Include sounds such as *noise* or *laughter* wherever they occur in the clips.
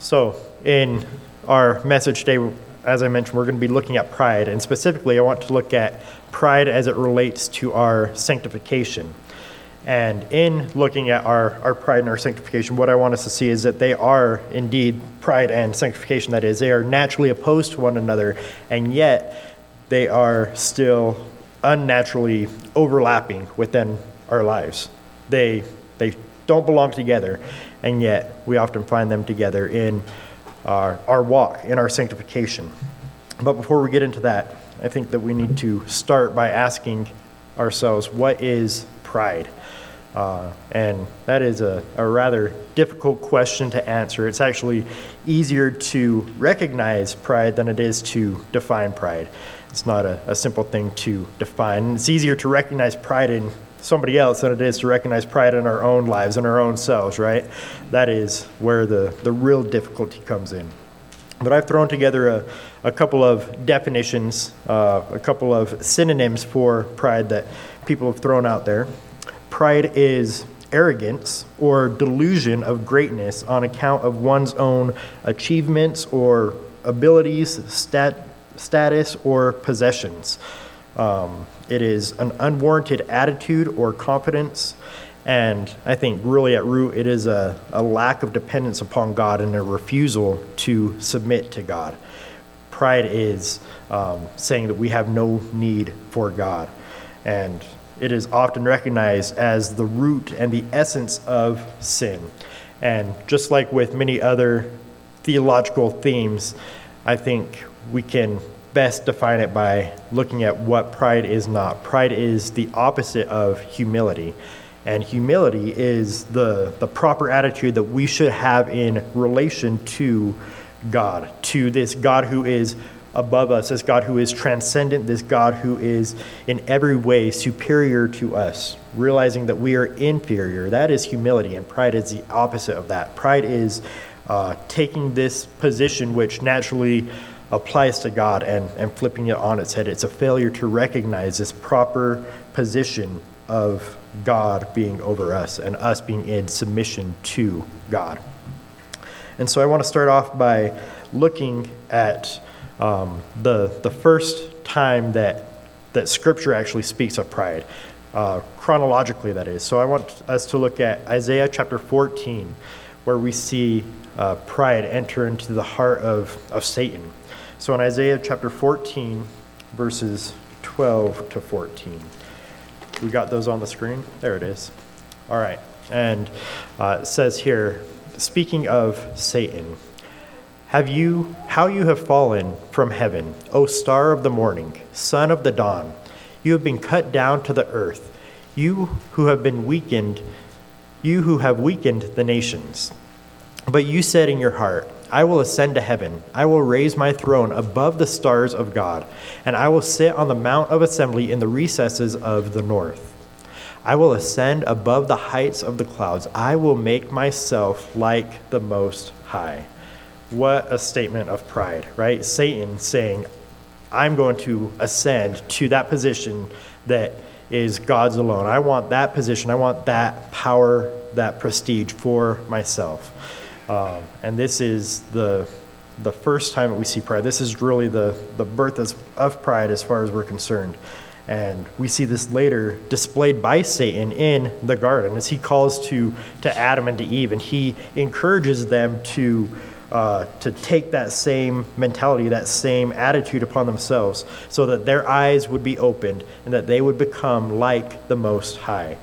So, in our message today, as I mentioned, we're going to be looking at pride, and specifically, I want to look at pride as it relates to our sanctification. And in looking at our, our pride and our sanctification, what I want us to see is that they are indeed pride and sanctification, that is, they are naturally opposed to one another, and yet they are still unnaturally overlapping within our lives. They, they don't belong together, and yet we often find them together in our, our walk, in our sanctification. But before we get into that, I think that we need to start by asking ourselves what is pride? Uh, and that is a, a rather difficult question to answer. It's actually easier to recognize pride than it is to define pride. It's not a, a simple thing to define. It's easier to recognize pride in somebody else than it is to recognize pride in our own lives and our own selves, right? That is where the, the real difficulty comes in. But I've thrown together a, a couple of definitions, uh, a couple of synonyms for pride that people have thrown out there. Pride is arrogance or delusion of greatness on account of one's own achievements or abilities, stat, status, or possessions. Um, it is an unwarranted attitude or confidence. And I think really at root, it is a, a lack of dependence upon God and a refusal to submit to God. Pride is um, saying that we have no need for God. And it is often recognized as the root and the essence of sin. And just like with many other theological themes, I think we can best define it by looking at what pride is not. Pride is the opposite of humility. And humility is the, the proper attitude that we should have in relation to God, to this God who is above us, this God who is transcendent, this God who is in every way superior to us, realizing that we are inferior. That is humility, and pride is the opposite of that. Pride is uh, taking this position which naturally applies to God and, and flipping it on its head. It's a failure to recognize this proper position of God being over us and us being in submission to God. And so I want to start off by looking at um, the, the first time that, that Scripture actually speaks of pride, uh, chronologically, that is. So I want us to look at Isaiah chapter 14, where we see uh, pride enter into the heart of, of Satan. So in Isaiah chapter 14, verses 12 to 14. We got those on the screen? There it is. All right. And uh, says here, speaking of Satan, have you how you have fallen from heaven, O star of the morning, son of the dawn? You have been cut down to the earth, you who have been weakened, you who have weakened the nations. But you said in your heart, I will ascend to heaven. I will raise my throne above the stars of God, and I will sit on the mount of assembly in the recesses of the north. I will ascend above the heights of the clouds. I will make myself like the Most High. What a statement of pride, right? Satan saying, I'm going to ascend to that position that is God's alone. I want that position. I want that power, that prestige for myself. Um, and this is the, the first time that we see pride. This is really the, the birth of pride as far as we're concerned. And we see this later displayed by Satan in the garden as he calls to, to Adam and to Eve, and he encourages them to, uh, to take that same mentality, that same attitude upon themselves, so that their eyes would be opened and that they would become like the Most High.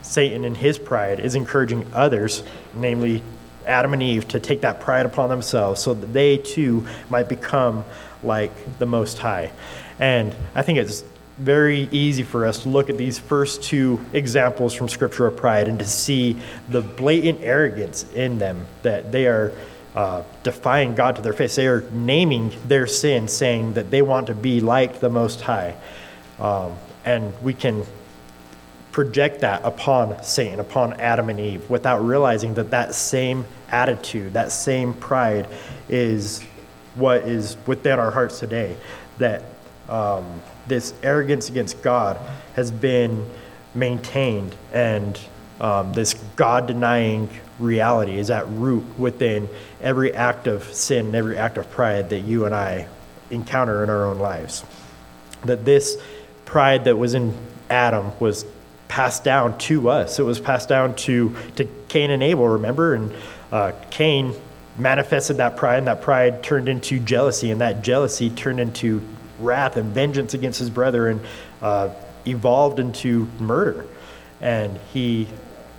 Satan, in his pride, is encouraging others, namely Adam and Eve to take that pride upon themselves so that they too might become like the Most High. And I think it's very easy for us to look at these first two examples from Scripture of pride and to see the blatant arrogance in them that they are uh, defying God to their face. They are naming their sin, saying that they want to be like the Most High. Um, and we can project that upon Satan, upon Adam and Eve, without realizing that that same attitude, that same pride is what is within our hearts today. That um, this arrogance against God has been maintained, and um, this God denying reality, is at root within every act of sin, every act of pride that you and I encounter in our own lives. That this pride that was in Adam was passed down to us. It was passed down to, to Cain and Abel, remember? And uh, Cain manifested that pride, and that pride turned into jealousy, and that jealousy turned into wrath and vengeance against his brother and uh, evolved into murder. And he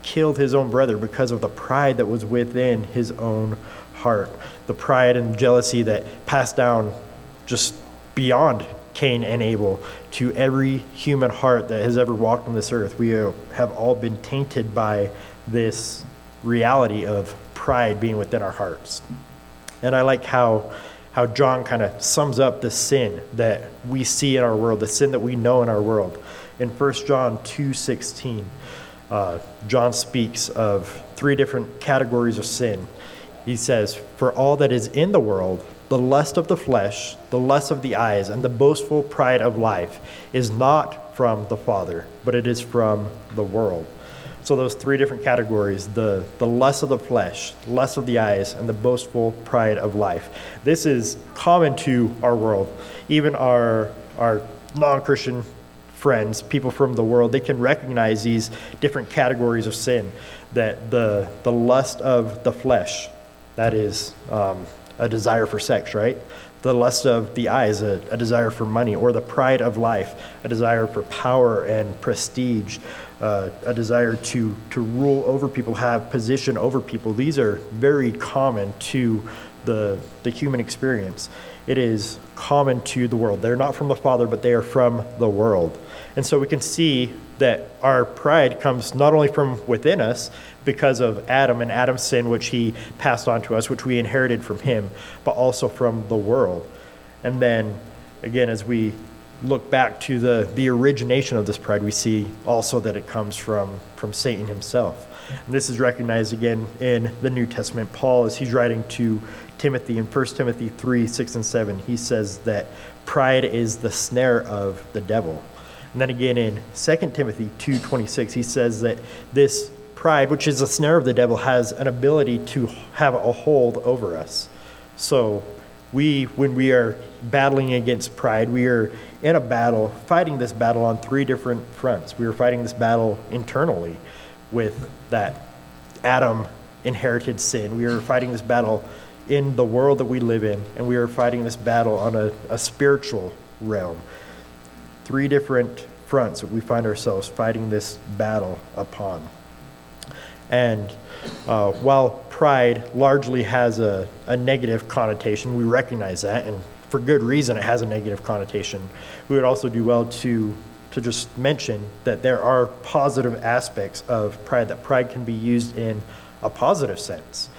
killed his own brother because of the pride that was within his own heart. The pride and jealousy that passed down just beyond Cain and Abel to every human heart that has ever walked on this earth. We have all been tainted by this reality of pride being within our hearts. And I like how how John kind of sums up the sin that we see in our world, the sin that we know in our world. In 1 John 2:16, uh, John speaks of three different categories of sin. He says, "For all that is in the world, the lust of the flesh, the lust of the eyes, and the boastful pride of life is not from the Father, but it is from the world." So those three different categories, the, the lust of the flesh, lust of the eyes, and the boastful pride of life. This is common to our world. Even our, our non-Christian friends, people from the world, they can recognize these different categories of sin. That the, the lust of the flesh, that is um, a desire for sex, right? The lust of the eyes, a, a desire for money, or the pride of life, a desire for power and prestige uh, a desire to, to rule over people, have position over people. These are very common to the, the human experience. It is common to the world. They're not from the Father, but they are from the world. And so we can see that our pride comes not only from within us because of Adam and Adam's sin, which he passed on to us, which we inherited from him, but also from the world. And then, again, as we look back to the, the origination of this pride, we see also that it comes from, from Satan himself. And this is recognized again in the New Testament. Paul, as he's writing to Timothy in 1 Timothy 3 6 and 7, he says that pride is the snare of the devil. And then again in 2 Timothy 2 26, he says that this pride, which is a snare of the devil, has an ability to have a hold over us. So we, when we are battling against pride, we are in a battle, fighting this battle on three different fronts. We are fighting this battle internally with that Adam inherited sin. We are fighting this battle in the world that we live in, and we are fighting this battle on a, a spiritual realm. Three different fronts that we find ourselves fighting this battle upon. And uh, while pride largely has a, a negative connotation, we recognize that, and for good reason it has a negative connotation. We would also do well to to just mention that there are positive aspects of pride, that pride can be used in a positive sense,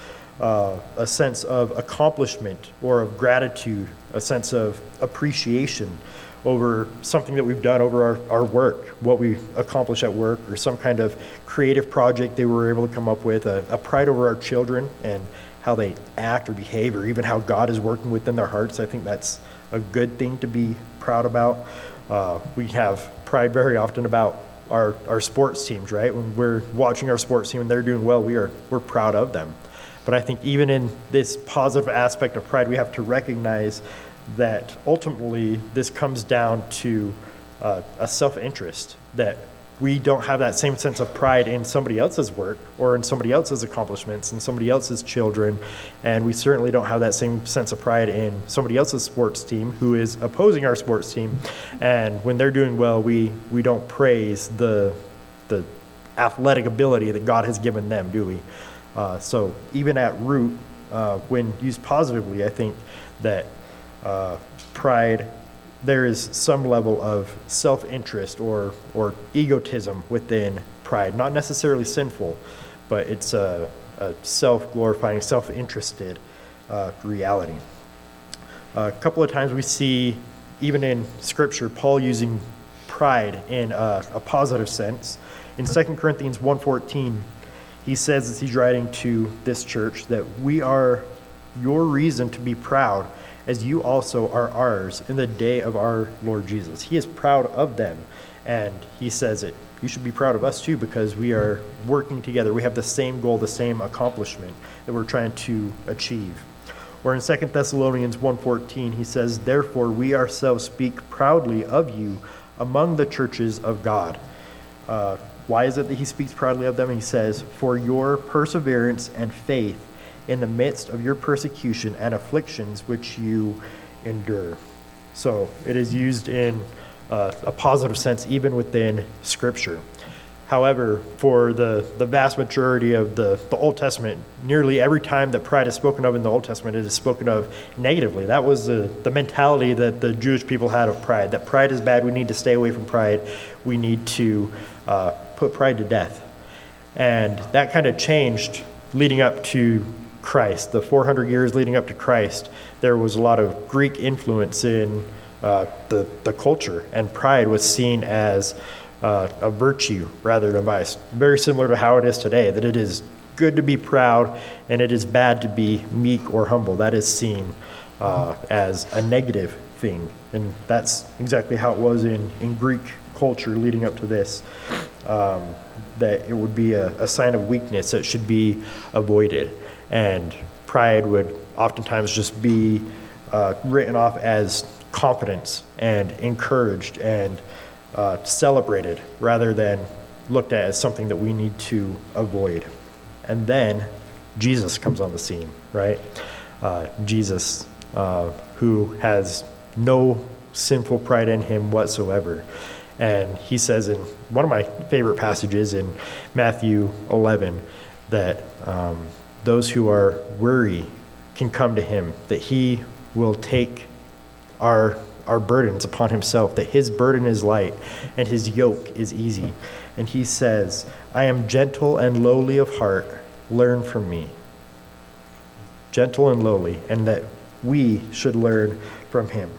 uh, a sense of accomplishment or of gratitude, a sense of appreciation over something that we've done over our, our work, what we accomplish at work, or some kind of creative project they were able to come up with, a, a pride over our children and how they act or behave, or even how God is working within their hearts. I think that's a good thing to be proud about. Uh, we have pride very often about our, our sports teams, right? When we're watching our sports team and they're doing well, we are we're proud of them. But I think even in this positive aspect of pride, we have to recognize that ultimately this comes down to uh, a self-interest that we don't have that same sense of pride in somebody else's work or in somebody else's accomplishments and somebody else's children. And we certainly don't have that same sense of pride in somebody else's sports team who is opposing our sports team. And when they're doing well, we, we don't praise the, the athletic ability that God has given them, do we? Uh, so even at root, uh, when used positively, I think that uh, pride there is some level of self-interest or, or egotism within pride, not necessarily sinful, but it's a, a self-glorifying, self-interested uh, reality. A couple of times we see, even in Scripture, Paul using pride in a, a positive sense. In 2 Corinthians 1.14, he says as he's writing to this church that we are your reason to be proud as you also are ours in the day of our Lord Jesus. He is proud of them. And he says it, you should be proud of us too because we are working together. We have the same goal, the same accomplishment that we're trying to achieve. Or in 2 Thessalonians 1:14, he says, "Therefore we ourselves speak proudly of you among the churches of God." Uh, why is it that he speaks proudly of them? He says, "For your perseverance and faith in the midst of your persecution and afflictions which you endure." So it is used in uh, a positive sense, even within Scripture. However, for the, the vast majority of the, the Old Testament, nearly every time that pride is spoken of in the Old Testament, it is spoken of negatively. That was the, the mentality that the Jewish people had of pride that pride is bad, we need to stay away from pride, we need to uh, put pride to death. And that kind of changed leading up to Christ. The 400 years leading up to Christ, there was a lot of Greek influence in uh, the, the culture, and pride was seen as uh, a virtue rather than a vice. Very similar to how it is today, that it is good to be proud and it is bad to be meek or humble. That is seen uh, as a negative thing. And that's exactly how it was in, in Greek culture leading up to this. Um, that it would be a, a sign of weakness that should be avoided. And pride would oftentimes just be uh, written off as confidence and encouraged and uh, celebrated rather than looked at as something that we need to avoid. And then Jesus comes on the scene, right? Uh, Jesus, uh, who has no sinful pride in him whatsoever. And he says in one of my favorite passages in Matthew 11 that um, those who are weary can come to him, that he will take our our burdens upon himself, that his burden is light and his yoke is easy. And he says, I am gentle and lowly of heart, learn from me. Gentle and lowly, and that we should learn from him.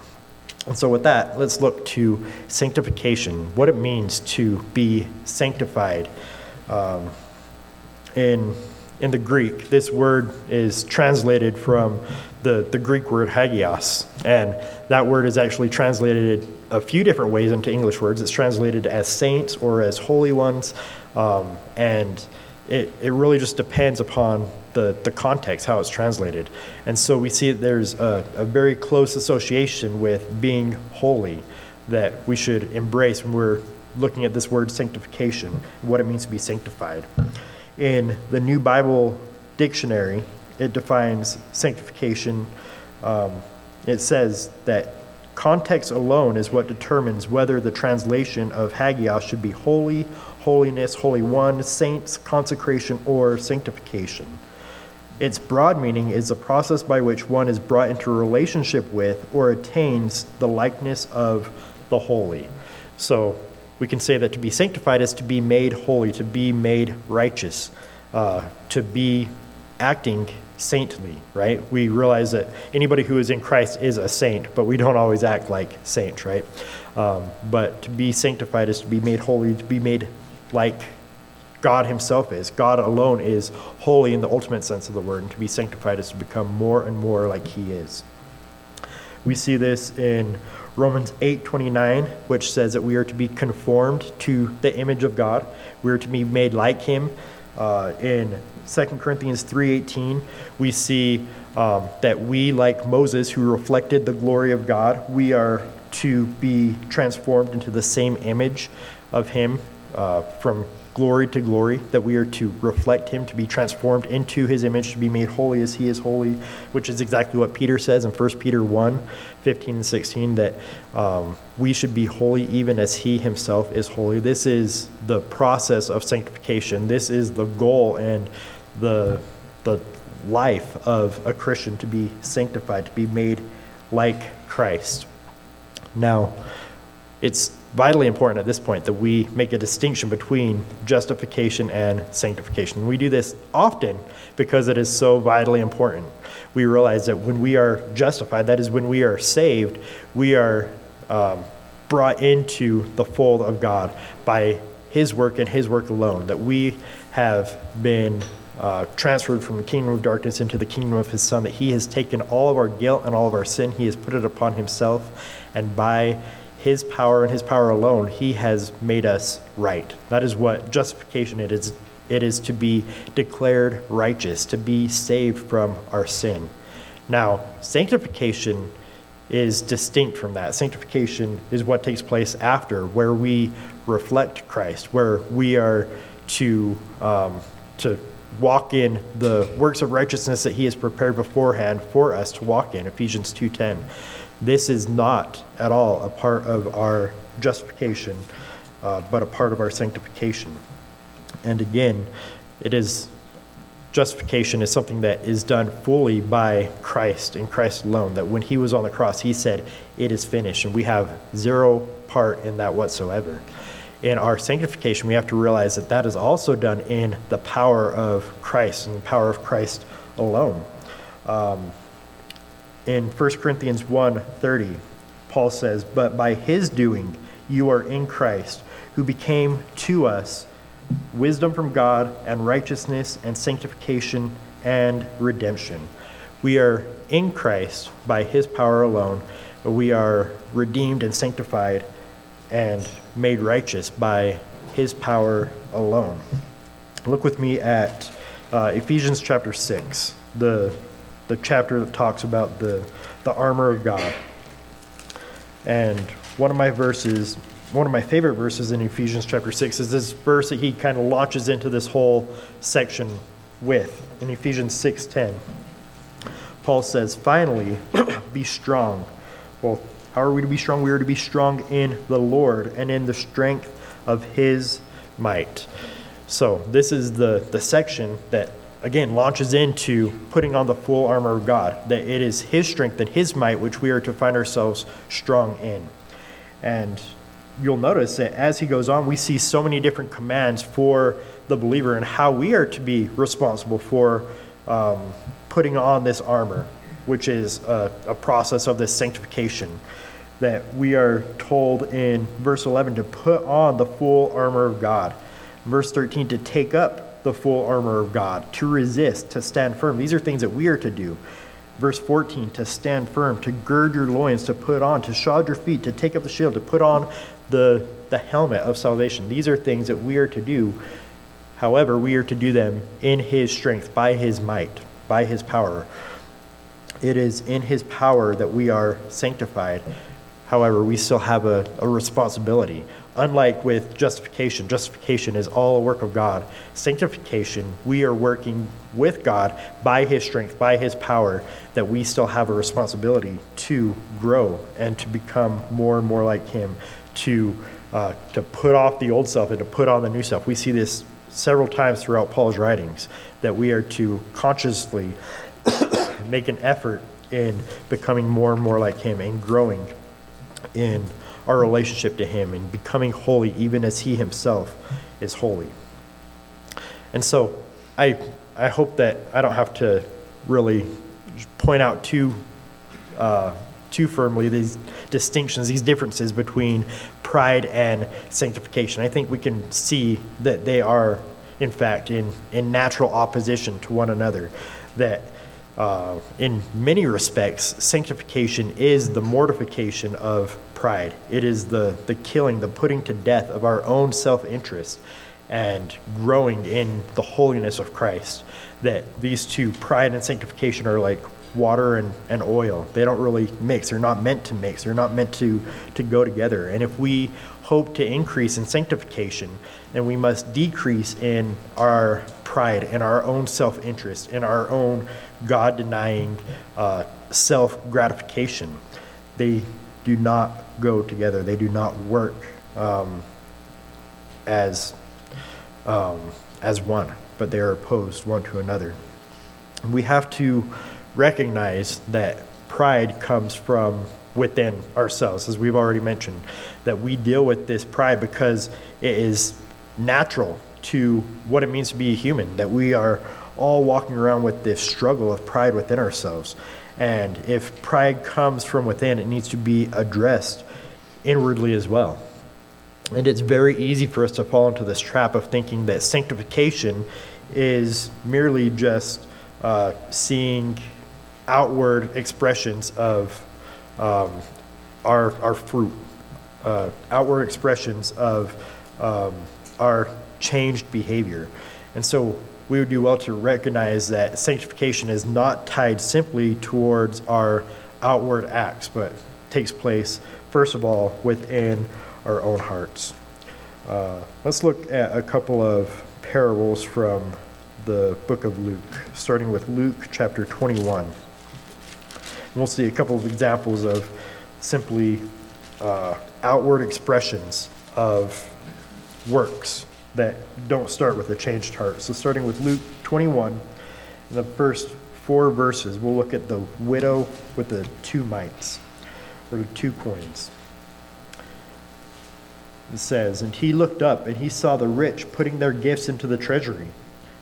And so, with that, let's look to sanctification, what it means to be sanctified. Um, in, in the Greek, this word is translated from the, the Greek word hagios. And that word is actually translated a few different ways into English words. It's translated as saints or as holy ones. Um, and it, it really just depends upon the, the context, how it's translated. And so we see that there's a, a very close association with being holy that we should embrace when we're looking at this word sanctification, what it means to be sanctified. In the New Bible Dictionary, it defines sanctification. Um, it says that context alone is what determines whether the translation of hagios should be holy, holiness, holy one, saints, consecration, or sanctification. Its broad meaning is the process by which one is brought into relationship with or attains the likeness of the holy. So we can say that to be sanctified is to be made holy, to be made righteous, uh, to be acting saintly, right? We realize that anybody who is in Christ is a saint, but we don't always act like saints, right? Um, but to be sanctified is to be made holy, to be made like God Himself is. God alone is holy in the ultimate sense of the word, and to be sanctified is to become more and more like He is. We see this in Romans 8:29, which says that we are to be conformed to the image of God. We are to be made like Him. Uh, in 2 Corinthians 3:18, we see um, that we, like Moses, who reflected the glory of God, we are to be transformed into the same image of Him uh, from glory to glory, that we are to reflect Him, to be transformed into His image, to be made holy as He is holy, which is exactly what Peter says in 1 Peter 1 15 and 16, that um, we should be holy even as He Himself is holy. This is the process of sanctification. This is the goal and the, the life of a Christian to be sanctified, to be made like Christ. Now, it's vitally important at this point that we make a distinction between justification and sanctification. We do this often because it is so vitally important. We realize that when we are justified, that is, when we are saved, we are um, brought into the fold of God by His work and His work alone, that we have been uh, transferred from the kingdom of darkness into the kingdom of his son, that he has taken all of our guilt and all of our sin, he has put it upon himself, and by his power and his power alone, he has made us right. That is what justification it is. It is to be declared righteous, to be saved from our sin. Now, sanctification is distinct from that. Sanctification is what takes place after, where we reflect Christ, where we are to um, to walk in the works of righteousness that He has prepared beforehand for us to walk in. Ephesians two ten. This is not at all a part of our justification, uh, but a part of our sanctification. And again, it is justification is something that is done fully by Christ and Christ alone. That when he was on the cross, he said, It is finished. And we have zero part in that whatsoever. In our sanctification, we have to realize that that is also done in the power of Christ and the power of Christ alone. Um, in 1 Corinthians 1:30, Paul says, "But by his doing you are in Christ, who became to us wisdom from God and righteousness and sanctification and redemption. We are in Christ by his power alone. We are redeemed and sanctified and made righteous by his power alone. Look with me at uh, Ephesians chapter 6, the, the chapter that talks about the, the armor of God. And one of my verses one of my favorite verses in Ephesians chapter 6 is this verse that he kind of launches into this whole section with in Ephesians 6:10. Paul says, "Finally, *clears throat* be strong." Well, how are we to be strong? We are to be strong in the Lord and in the strength of his might. So, this is the the section that again launches into putting on the full armor of God, that it is his strength and his might which we are to find ourselves strong in. And you'll notice that as he goes on, we see so many different commands for the believer and how we are to be responsible for um, putting on this armor, which is a, a process of this sanctification. That we are told in verse 11 to put on the full armor of God. Verse 13 to take up the full armor of God, to resist, to stand firm. These are things that we are to do. Verse 14, to stand firm, to gird your loins, to put on, to shod your feet, to take up the shield, to put on the, the helmet of salvation. These are things that we are to do. However, we are to do them in His strength, by His might, by His power. It is in His power that we are sanctified. However, we still have a, a responsibility. Unlike with justification, justification is all a work of God. Sanctification, we are working with God by His strength, by His power, that we still have a responsibility to grow and to become more and more like Him, to, uh, to put off the old self and to put on the new self. We see this several times throughout Paul's writings that we are to consciously *coughs* make an effort in becoming more and more like Him and growing in our relationship to Him and becoming holy, even as He Himself is holy. And so I, I hope that I don't have to really point out too, uh, too firmly these distinctions, these differences between pride and sanctification. I think we can see that they are, in fact, in, in natural opposition to one another. That uh, in many respects, sanctification is the mortification of pride. It is the, the killing, the putting to death of our own self interest and growing in the holiness of Christ. That these two, pride and sanctification, are like water and, and oil. They don't really mix. They're not meant to mix. They're not meant to, to go together. And if we hope to increase in sanctification, then we must decrease in our pride and our own self interest and our own God denying uh, self gratification. They do not go together, they do not work um, as, um, as one, but they are opposed one to another. We have to recognize that pride comes from within ourselves, as we've already mentioned, that we deal with this pride because it is natural to what it means to be a human, that we are all walking around with this struggle of pride within ourselves. And if pride comes from within, it needs to be addressed inwardly as well. And it's very easy for us to fall into this trap of thinking that sanctification is merely just uh, seeing outward expressions of um, our, our fruit, uh, outward expressions of um, our changed behavior. And so we would do well to recognize that sanctification is not tied simply towards our outward acts, but takes place, first of all, within our own hearts. Uh, let's look at a couple of parables from the book of Luke, starting with Luke chapter 21. We'll see a couple of examples of simply uh, outward expressions of works that don't start with a changed heart. So, starting with Luke 21, in the first four verses, we'll look at the widow with the two mites, or two coins. It says, And he looked up, and he saw the rich putting their gifts into the treasury.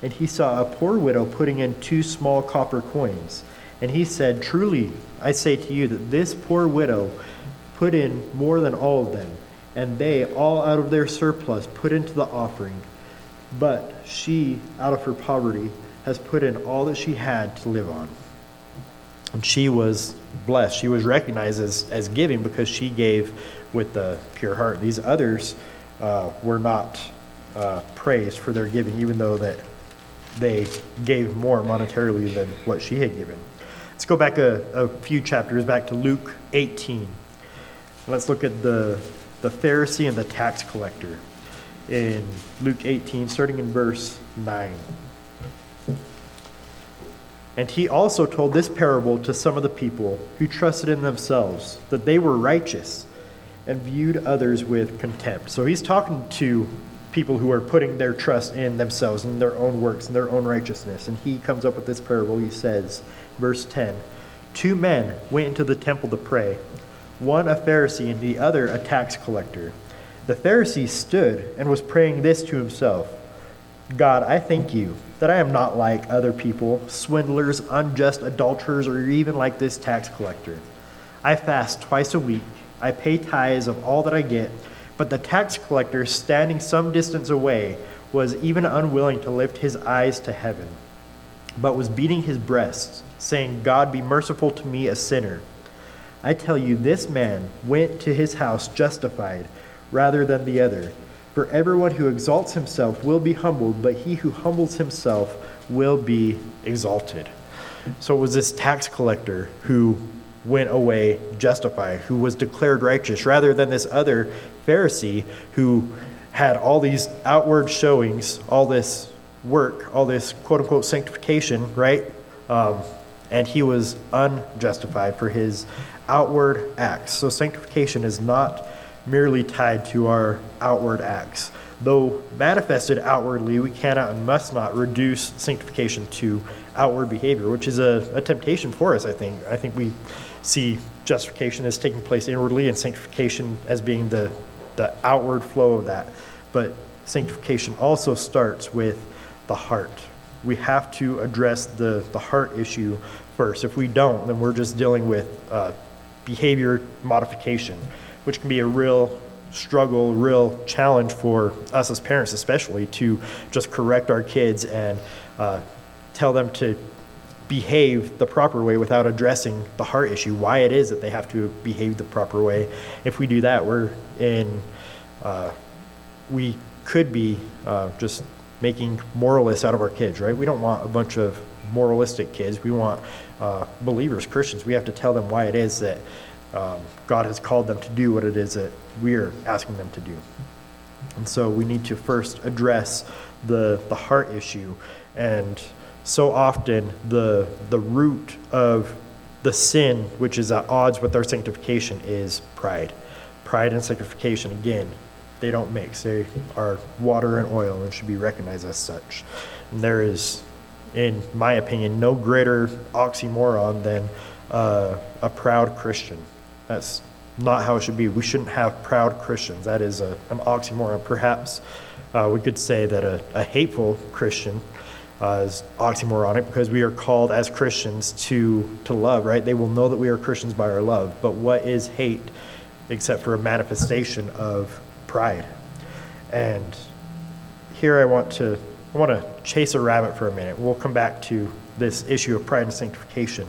And he saw a poor widow putting in two small copper coins. And he said, Truly, I say to you that this poor widow put in more than all of them, and they, all out of their surplus, put into the offering. But she, out of her poverty, has put in all that she had to live on. And she was blessed. She was recognized as, as giving because she gave with the pure heart. These others uh, were not uh, praised for their giving, even though that they gave more monetarily than what she had given. Let's go back a, a few chapters, back to Luke 18. Let's look at the, the Pharisee and the tax collector in Luke 18, starting in verse 9. And he also told this parable to some of the people who trusted in themselves that they were righteous and viewed others with contempt. So he's talking to people who are putting their trust in themselves and their own works and their own righteousness. And he comes up with this parable. He says, verse 10 Two men went into the temple to pray, one a Pharisee and the other a tax collector. The Pharisee stood and was praying this to himself God, I thank you that I am not like other people, swindlers, unjust adulterers, or even like this tax collector. I fast twice a week, I pay tithes of all that I get. But the tax collector, standing some distance away, was even unwilling to lift his eyes to heaven, but was beating his breast, saying, God be merciful to me, a sinner. I tell you, this man went to his house justified rather than the other. For everyone who exalts himself will be humbled, but he who humbles himself will be exalted. So it was this tax collector who went away justified, who was declared righteous, rather than this other Pharisee who had all these outward showings, all this work, all this quote unquote sanctification, right? Um, and he was unjustified for his outward acts. So sanctification is not merely tied to our outward acts. Though manifested outwardly, we cannot and must not reduce sanctification to outward behavior, which is a, a temptation for us, I think. I think we see justification as taking place inwardly and sanctification as being the, the outward flow of that. But sanctification also starts with the heart. We have to address the, the heart issue first. If we don't, then we're just dealing with uh, behavior modification, which can be a real struggle, real challenge for us as parents, especially to just correct our kids and uh, tell them to behave the proper way without addressing the heart issue, why it is that they have to behave the proper way. If we do that, we're in, uh, we could be uh, just making moralists out of our kids, right? We don't want a bunch of moralistic kids. We want uh, believers, Christians. We have to tell them why it is that um, God has called them to do what it is that we're asking them to do. And so we need to first address the, the heart issue and so often the, the root of the sin, which is at odds with our sanctification, is pride. Pride and sanctification, again, they don't mix. They are water and oil and should be recognized as such. And there is, in my opinion, no greater oxymoron than uh, a proud Christian. That's not how it should be. We shouldn't have proud Christians. That is a, an oxymoron. Perhaps uh, we could say that a, a hateful Christian uh, is oxymoronic because we are called as Christians to, to love, right? They will know that we are Christians by our love. But what is hate except for a manifestation of pride? And here I want to I want to chase a rabbit for a minute. We'll come back to this issue of pride and sanctification.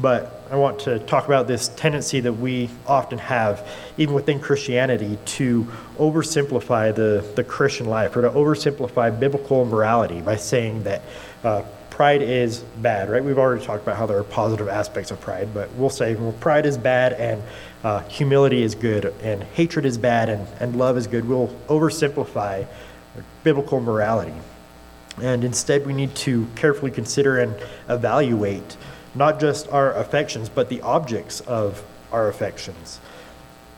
But I want to talk about this tendency that we often have, even within Christianity, to oversimplify the, the Christian life or to oversimplify biblical morality by saying that uh, pride is bad, right? We've already talked about how there are positive aspects of pride, but we'll say, well, pride is bad and uh, humility is good and hatred is bad and, and love is good. We'll oversimplify biblical morality. And instead, we need to carefully consider and evaluate not just our affections, but the objects of our affections.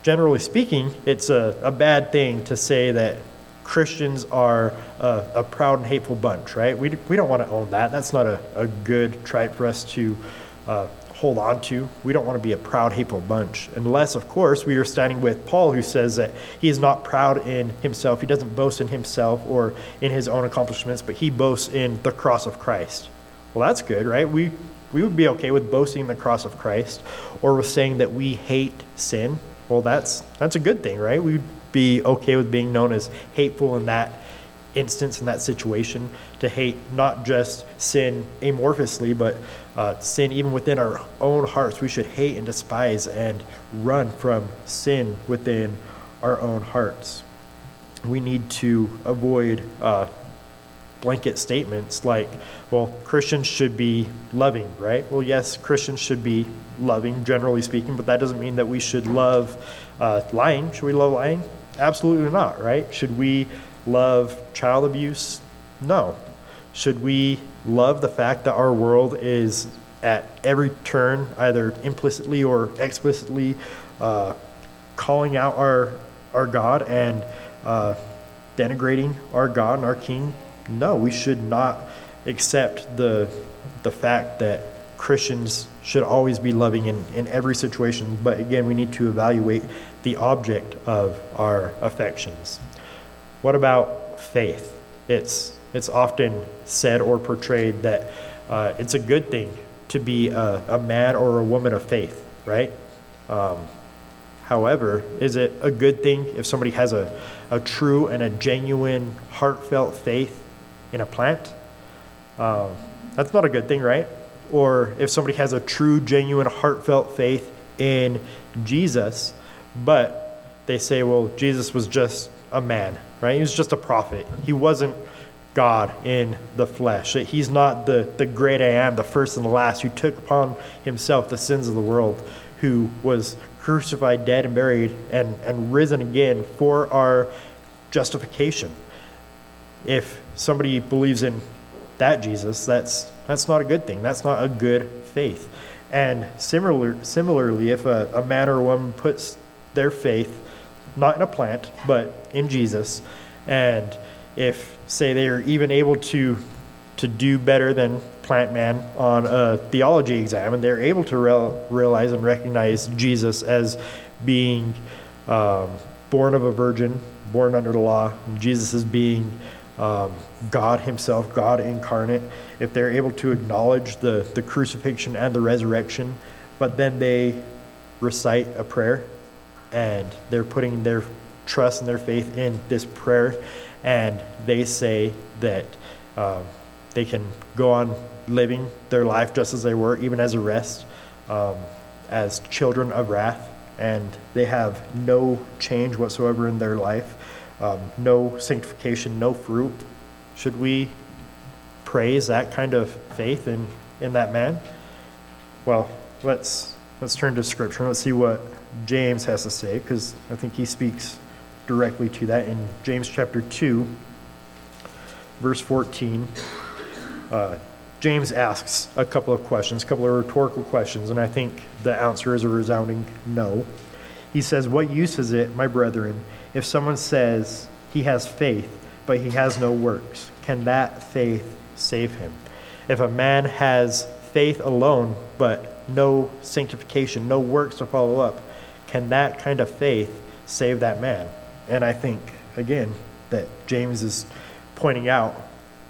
Generally speaking, it's a, a bad thing to say that Christians are a, a proud and hateful bunch, right? We, we don't want to own that. That's not a, a good trait for us to uh, hold on to. We don't want to be a proud, hateful bunch. Unless, of course, we are standing with Paul, who says that he is not proud in himself. He doesn't boast in himself or in his own accomplishments, but he boasts in the cross of Christ. Well, that's good, right? We, we would be okay with boasting in the cross of Christ or with saying that we hate sin. Well, that's, that's a good thing, right? We'd be okay with being known as hateful in that instance, in that situation, to hate not just sin amorphously, but uh, sin even within our own hearts. We should hate and despise and run from sin within our own hearts. We need to avoid uh, blanket statements like, well, Christians should be loving, right? Well, yes, Christians should be loving, generally speaking, but that doesn't mean that we should love uh, lying. Should we love lying? Absolutely not, right? Should we love child abuse? No. Should we love the fact that our world is at every turn, either implicitly or explicitly, uh, calling out our, our God and uh, denigrating our God and our King? No, we should not accept the, the fact that Christians should always be loving in, in every situation. But again, we need to evaluate the object of our affections. What about faith? It's, it's often said or portrayed that uh, it's a good thing to be a, a, man or a woman of faith, right? Um, however, is it a good thing if somebody has a, a true and a genuine, heartfelt faith in a plant? Um, that's not a good thing, right? Or if somebody has a true, genuine, heartfelt faith in Jesus, but they say, well, Jesus was just a man, right? He was just a prophet. He wasn't God in the flesh. He's not the, the great I am, the first and the last, who took upon himself the sins of the world, who was crucified, dead, and buried, and, and risen again for our justification. If somebody believes in that Jesus, that's, that's not a good thing. That's not a good faith. And similar, similarly, if a, a man or a woman puts their faith not in a plant, but in Jesus. And if, say, they are even able to, to do better than plant man on a theology exam, and they're able to real, realize and recognize Jesus as being um, born of a virgin, born under the law, Jesus as being um, God Himself, God incarnate, if they're able to acknowledge the, the crucifixion and the resurrection, but then they recite a prayer and they're putting their trust and their faith in this prayer, and they say that um, they can go on living their life just as they were, even as a rest, um, as children of wrath, and they have no change whatsoever in their life, um, no sanctification, no fruit. Should we praise that kind of faith in, in that man? Well, let's let's turn to scripture. Let's see what James has to say, because I think he speaks directly to that in James chapter 2, verse 14. Uh, James asks a couple of questions, a couple of rhetorical questions, and I think the answer is a resounding no. He says, What use is it, my brethren, if someone says he has faith, but he has no works? Can that faith save him? If a man has faith alone, but no sanctification, no works to follow up, can that kind of faith save that man? And I think, again, that James is pointing out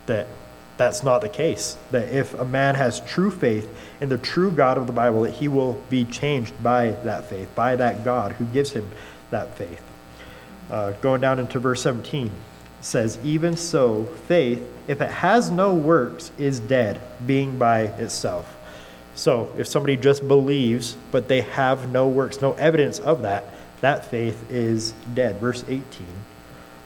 that that's not the case. That if a man has true faith in the true God of the Bible, that he will be changed by that faith, by that God who gives him that faith. Uh, going down into verse 17 says, Even so, faith, if it has no works, is dead, being by itself. So if somebody just believes, but they have no works, no evidence of that, that faith is dead. Verse 18.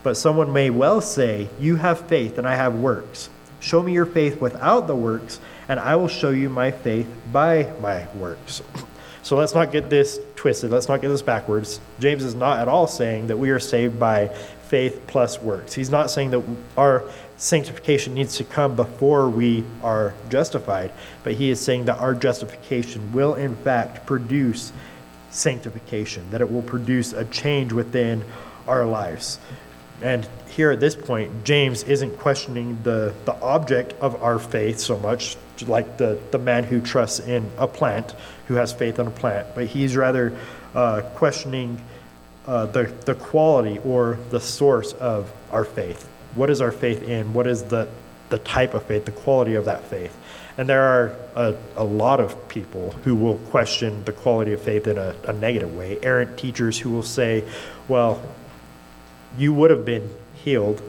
But someone may well say, You have faith, and I have works. Show me your faith without the works, and I will show you my faith by my works. So let's not get this twisted. Let's not get this backwards. James is not at all saying that we are saved by faith plus works. He's not saying that our sanctification needs to come before we are justified, but he is saying that our justification will, in fact, produce sanctification, that it will produce a change within our lives. And here at this point, James isn't questioning the, the object of our faith so much, like the, the man who trusts in a plant, who has faith in a plant, but he's rather uh, questioning uh, the, the quality or the source of our faith. What is our faith in? What is the, the type of faith, the quality of that faith? And there are a, a lot of people who will question the quality of faith in a, a negative way. Errant teachers who will say, well, you would have been healed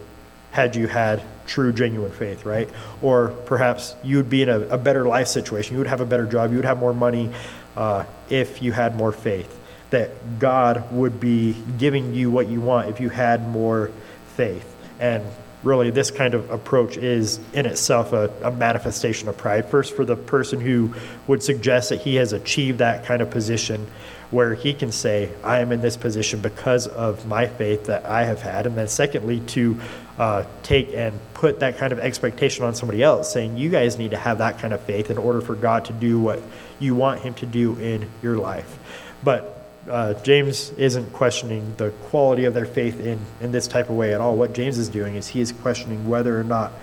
had you had true, genuine faith, right? Or perhaps you would be in a, a better life situation. You would have a better job. You would have more money uh, if you had more faith. That God would be giving you what you want if you had more faith. And really, this kind of approach is in itself a, a manifestation of pride. First, for the person who would suggest that he has achieved that kind of position where he can say, I am in this position because of my faith that I have had. And then, secondly, to uh, take and put that kind of expectation on somebody else, saying, You guys need to have that kind of faith in order for God to do what you want Him to do in your life. But uh, James isn't questioning the quality of their faith in, in this type of way at all. What James is doing is he is questioning whether or not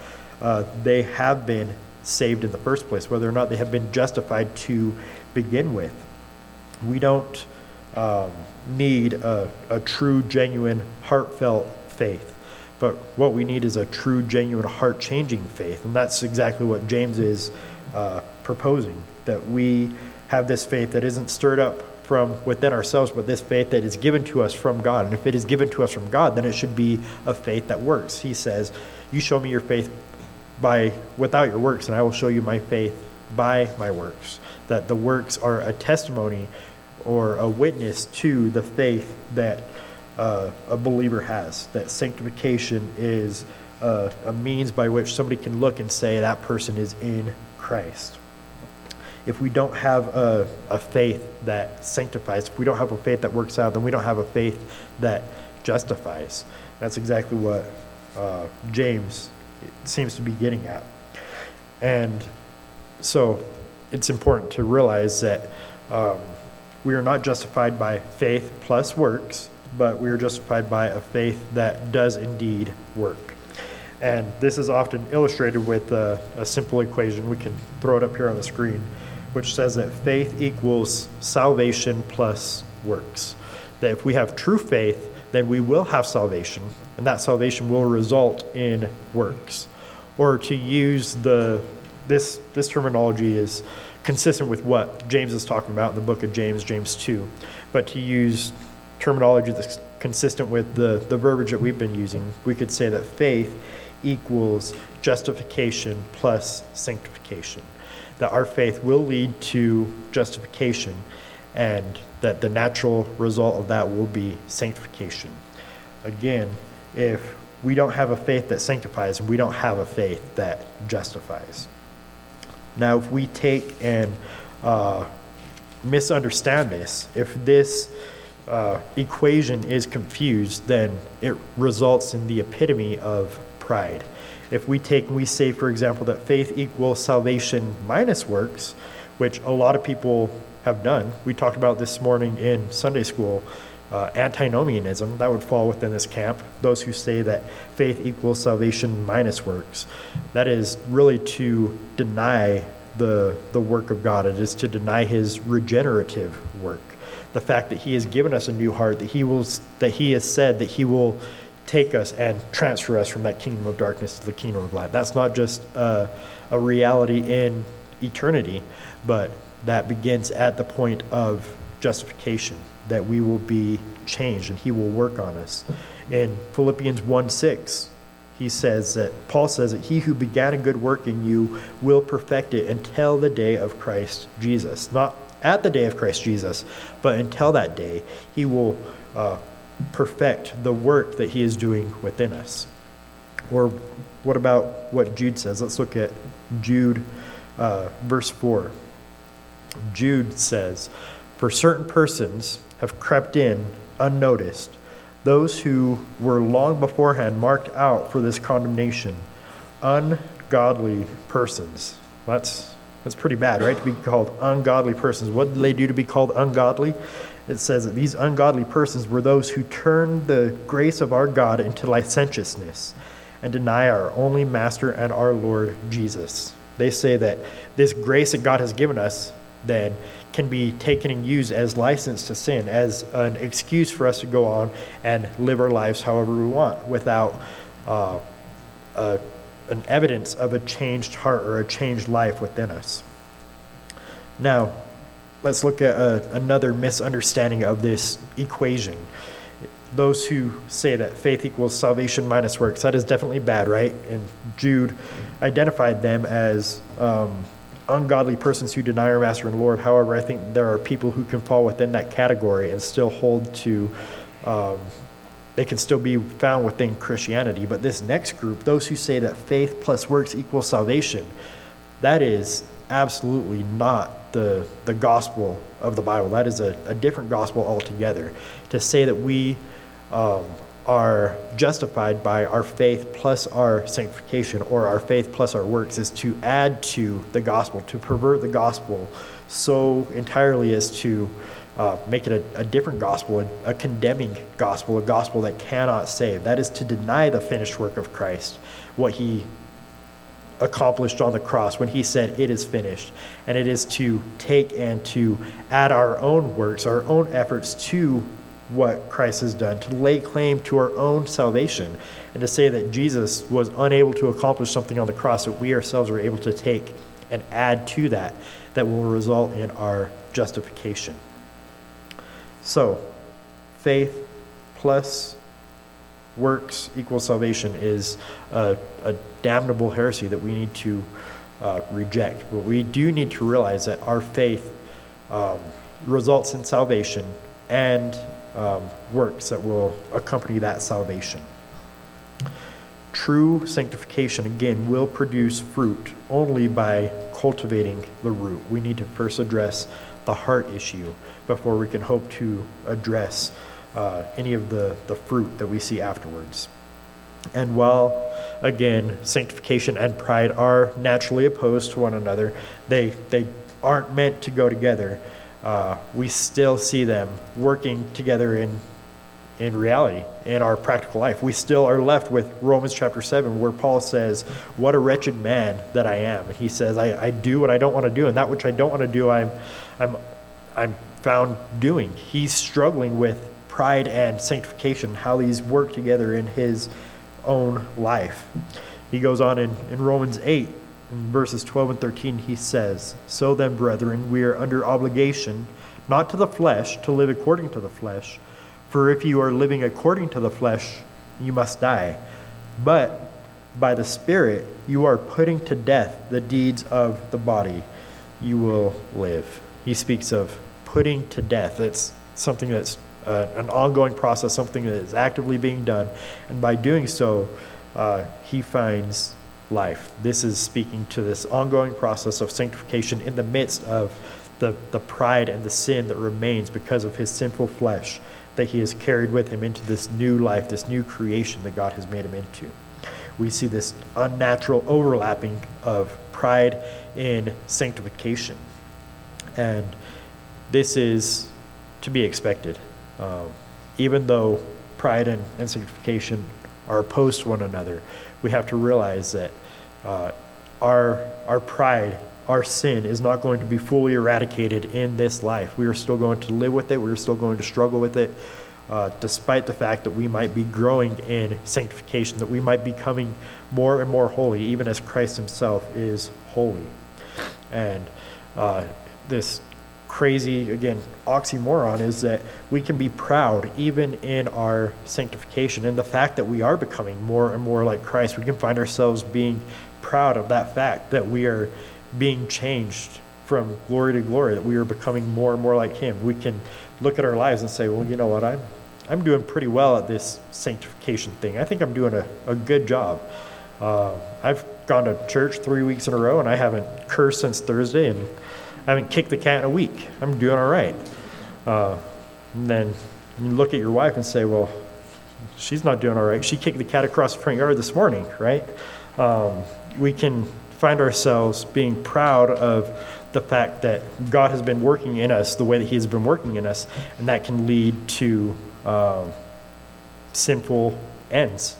uh, they have been saved in the first place, whether or not they have been justified to begin with. We don't um, need a, a true, genuine, heartfelt faith. But what we need is a true, genuine, heart changing faith. And that's exactly what James is uh, proposing that we have this faith that isn't stirred up from within ourselves, but this faith that is given to us from God. And if it is given to us from God, then it should be a faith that works. He says, You show me your faith by without your works, and I will show you my faith by my works. That the works are a testimony or a witness to the faith that uh, a believer has. That sanctification is uh, a means by which somebody can look and say that person is in Christ. If we don't have a, a faith that sanctifies, if we don't have a faith that works out, then we don't have a faith that justifies. That's exactly what uh, James seems to be getting at. And so it's important to realize that um, we are not justified by faith plus works, but we are justified by a faith that does indeed work. And this is often illustrated with a, a, simple equation. We can throw it up here on the screen, which says that faith equals salvation plus works. That if we have true faith, then we will have salvation, and that salvation will result in works. Or to use the this this terminology is consistent with what James is talking about in the book of James, James 2. But to use terminology that's consistent with the, the verbiage that we've been using, we could say that faith equals justification plus sanctification. That our faith will lead to justification, and that the natural result of that will be sanctification. Again, if we don't have a faith that sanctifies, we don't have a faith that justifies. Now, if we take and uh, misunderstand this, if this uh, equation is confused, then it results in the epitome of pride. If we take and we say, for example, that faith equals salvation minus works, which a lot of people have done, we talked about this morning in Sunday school uh, antinomianism, that would fall within this camp. Those who say that faith equals salvation minus works. That is really to deny the, the work of God. It is to deny his regenerative work. The fact that he has given us a new heart, that he, will, that he has said that he will take us and transfer us from that kingdom of darkness to the kingdom of light. That's not just a reality in eternity, but that begins at the point of justification that we will be changed and he will work on us. In Philippians 1 6, he says that Paul says that he who began a good work in you will perfect it until the day of Christ Jesus. Not at the day of Christ Jesus, but until that day, he will uh, perfect the work that he is doing within us. Or what about what Jude says? Let's look at Jude, uh, verse 4. Jude says, For certain persons have crept in unnoticed those who were long beforehand marked out for this condemnation, ungodly persons. That's, that's pretty bad, right? To be called ungodly persons. What did they do to be called ungodly? It says that these ungodly persons were those who turned the grace of our God into licentiousness and deny our only Master and our Lord Jesus. They say that this grace that God has given us then can be taken and used as license to sin, as an excuse for us to go on and live our lives however we want without uh, a, an evidence of a changed heart or a changed life within us. Now, let's look at uh, another misunderstanding of this equation. Those who say that faith equals salvation minus works, that is definitely bad, right? And Jude identified them as um, ungodly persons who deny our Master and Lord. However, I think there are people who can fall within that category and still hold to, um, they can still be found within Christianity. But this next group, those who say that faith plus works equals salvation, that is absolutely not the, the gospel of the Bible. That is a, a different gospel altogether. To say that we um, are justified by our faith plus our sanctification or our faith plus our works is to add to the gospel, to pervert the gospel so entirely as to uh, make it a, a different gospel, a, a, condemning gospel, a gospel that cannot save. That is to deny the finished work of Christ, what he accomplished on the cross when he said, It is finished. And it is to take and to add our own works, our own efforts to what Christ has done, to lay claim to our own salvation, and to say that Jesus was unable to accomplish something on the cross that we ourselves are able to take and add to that, that will result in our justification. So, faith plus works equals salvation is a, a damnable heresy that we need to uh, reject. But we do need to realize that our faith um, results in salvation and um, works that will accompany that salvation. True sanctification, again, will produce fruit only by cultivating the root. We need to first address the heart issue before we can hope to address uh, any of the, the fruit that we see afterwards. And while, again, sanctification and pride are naturally opposed to one another, they, they aren't meant to go together. Uh, we still see them working together in in reality in our practical life. We still are left with romans chapter 7 where paul says what a wretched man that i am. And he says i, I do what i don't want to do and that which i don't want to do i'm i'm i'm found doing. He's struggling with pride and sanctification how these work together in his own life he goes on in, in romans 8 in verses 12 and 13, he says, So then, brethren, we are under obligation, not to the flesh, to live according to the flesh. For if you are living according to the flesh, you must die. But by the Spirit, you are putting to death the deeds of the body. You will live. He speaks of putting to death. It's something that's uh, an ongoing process, something that is actively being done. And by doing so, uh, he finds life. This is speaking to this ongoing process of sanctification in the midst of the, the pride and the sin that remains because of his sinful flesh that he has carried with him into this new life, this new creation that God has made him into. We see this unnatural overlapping of pride in sanctification. And this is to be expected. Um, even though pride and, sanctification are opposed to one another, we have to realize that uh, our, our pride, our sin is not going to be fully eradicated in this life. We are still going to live with it, we are still going to struggle with it, uh, despite the fact that we might be growing in sanctification, that we might be becoming more and more holy, even as Christ Himself is holy. And uh, this crazy, again, oxymoron is that we can be proud even in our sanctification. And the fact that we are becoming more and more like Christ, we can find ourselves being proud of that fact that we are being changed from glory to glory, that we are becoming more and more like Him. We can look at our lives and say, well, you know what, I'm, I'm doing pretty well at this sanctification thing. I think I'm doing a, a good job. Uh, I've gone to church three weeks in a row and I haven't cursed since Thursday and I haven't kicked the cat in a week. I'm doing all right. Uh, and then you look at your wife and say, well, she's not doing all right. She kicked the cat across the front yard this morning, right? Um, we can find ourselves being proud of the fact that God has been working in us the way that He has been working in us, and that can lead to uh, sinful ends,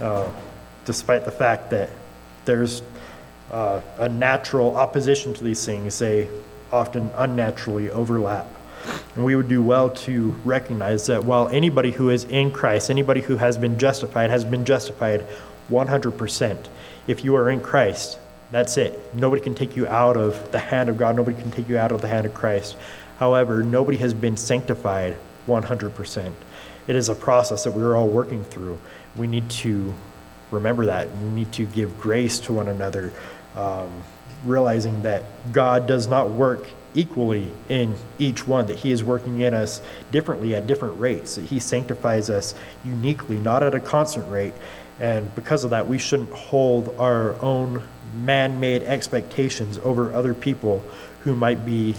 uh, despite the fact that there's uh, a natural opposition to these things. They often unnaturally overlap. And we would do well to recognize that while anybody who is in Christ, anybody who has been justified, has been justified 100%. If you are in Christ, that's it. Nobody can take you out of the hand of God. Nobody can take you out of the hand of Christ. However, nobody has been sanctified 100%. It is a process that we're all working through. We need to remember that. We need to give grace to one another, um, realizing that God does not work equally in each one, that He is working in us differently at different rates, that He sanctifies us uniquely, not at a constant rate. And because of that, we shouldn't hold our own man made expectations over other people who might be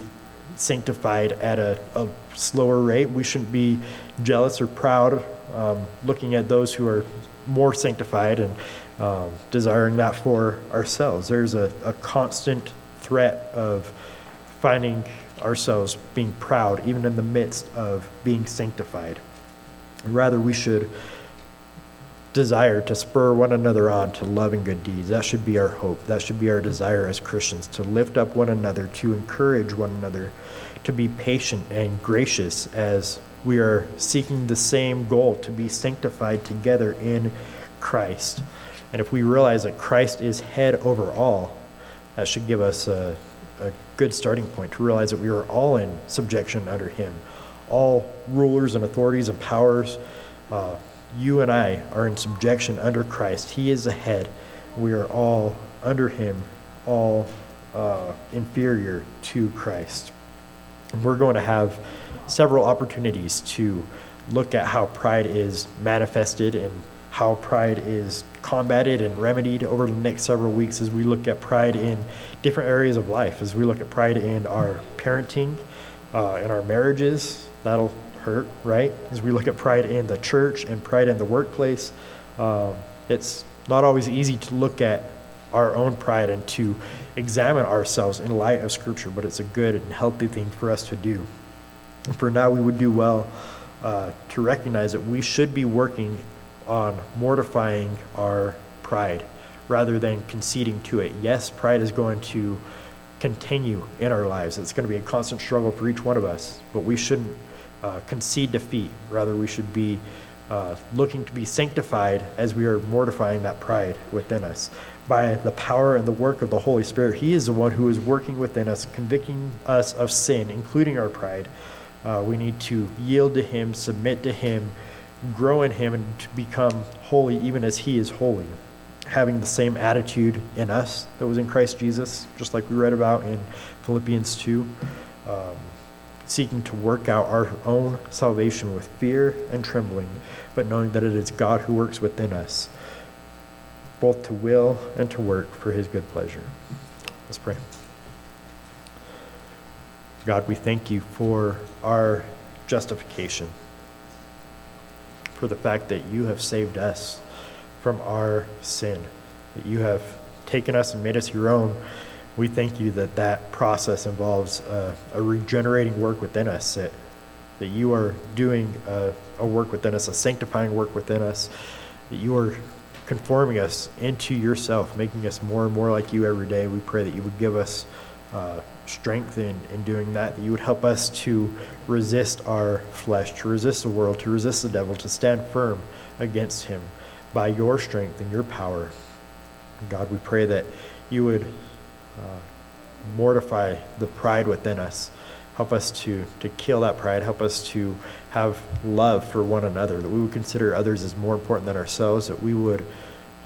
sanctified at a, a slower rate. We shouldn't be jealous or proud um, looking at those who are more sanctified and um, desiring that for ourselves. There's a, a constant threat of finding ourselves being proud, even in the midst of being sanctified. Rather, we should desire to spur one another on to love and good deeds. That should be our hope. That should be our desire as Christians to lift up one another, to encourage one another, to be patient and gracious as we are seeking the same goal to be sanctified together in Christ. And if we realize that Christ is head over all, that should give us a, a good starting point to realize that we are all in subjection under Him. All rulers and authorities and powers. Uh, you and I are in subjection under Christ. He is the head. We are all under Him, all uh, inferior to Christ. And we're going to have several opportunities to look at how pride is manifested and how pride is combated and remedied over the next several weeks as we look at pride in different areas of life, as we look at pride in our parenting, uh, in our marriages. That'll hurt, right? As we look at pride in the church and pride in the workplace, um, it's not always easy to look at our own pride and to examine ourselves in light of Scripture, but it's a good and healthy thing for us to do. And for now, we would do well uh, to recognize that we should be working on mortifying our pride rather than conceding to it. Yes, pride is going to continue in our lives. It's going to be a constant struggle for each one of us, but we shouldn't uh, concede defeat. Rather, we should be uh, looking to be sanctified as we are mortifying that pride within us. By the power and the work of the Holy Spirit, He is the one who is working within us, convicting us of sin, including our pride. Uh, we need to yield to Him, submit to Him, grow in Him, and to become holy even as He is holy. Having the same attitude in us that was in Christ Jesus, just like we read about in Philippians 2. Um, seeking to work out our own salvation with fear and trembling, but knowing that it is God who works within us, both to will and to work for his good pleasure. Let's pray. God, we thank you for our justification, for the fact that you have saved us from our sin, that you have taken us and made us your own we thank you that that process involves a, a regenerating work within us, that, that you are doing a, a, work within us, a sanctifying work within us, that you are conforming us into yourself, making us more and more like you every day. We pray that you would give us uh, strength in, in doing that, that you would help us to resist our flesh, to resist the world, to resist the devil, to stand firm against him by your strength and your power. God, we pray that you would uh, mortify the pride within us Help us to, to kill that pride. Help us to have love for one another, that we would consider others as more important than ourselves, that we would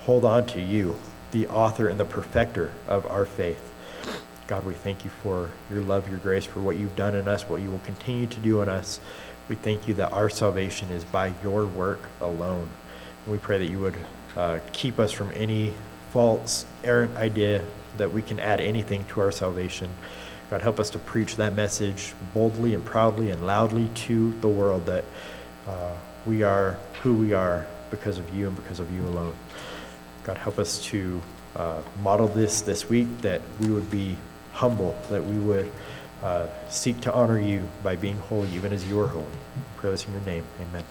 hold on to you, the author and the perfecter of our faith. God, we thank you for your love, your grace, for what you've done in us, what you will continue to do in us. We thank you that our salvation is by your work alone. And we pray that you would uh, keep us from any false, errant idea that we can add anything to our salvation. God, help us to preach that message boldly and proudly and loudly to the world that uh, we are who we are because of you and because of you alone. God, help us to uh, model this this week, that we would be humble, that we would uh, seek to honor you by being holy, even as you are holy. Pray this in your name. Amen.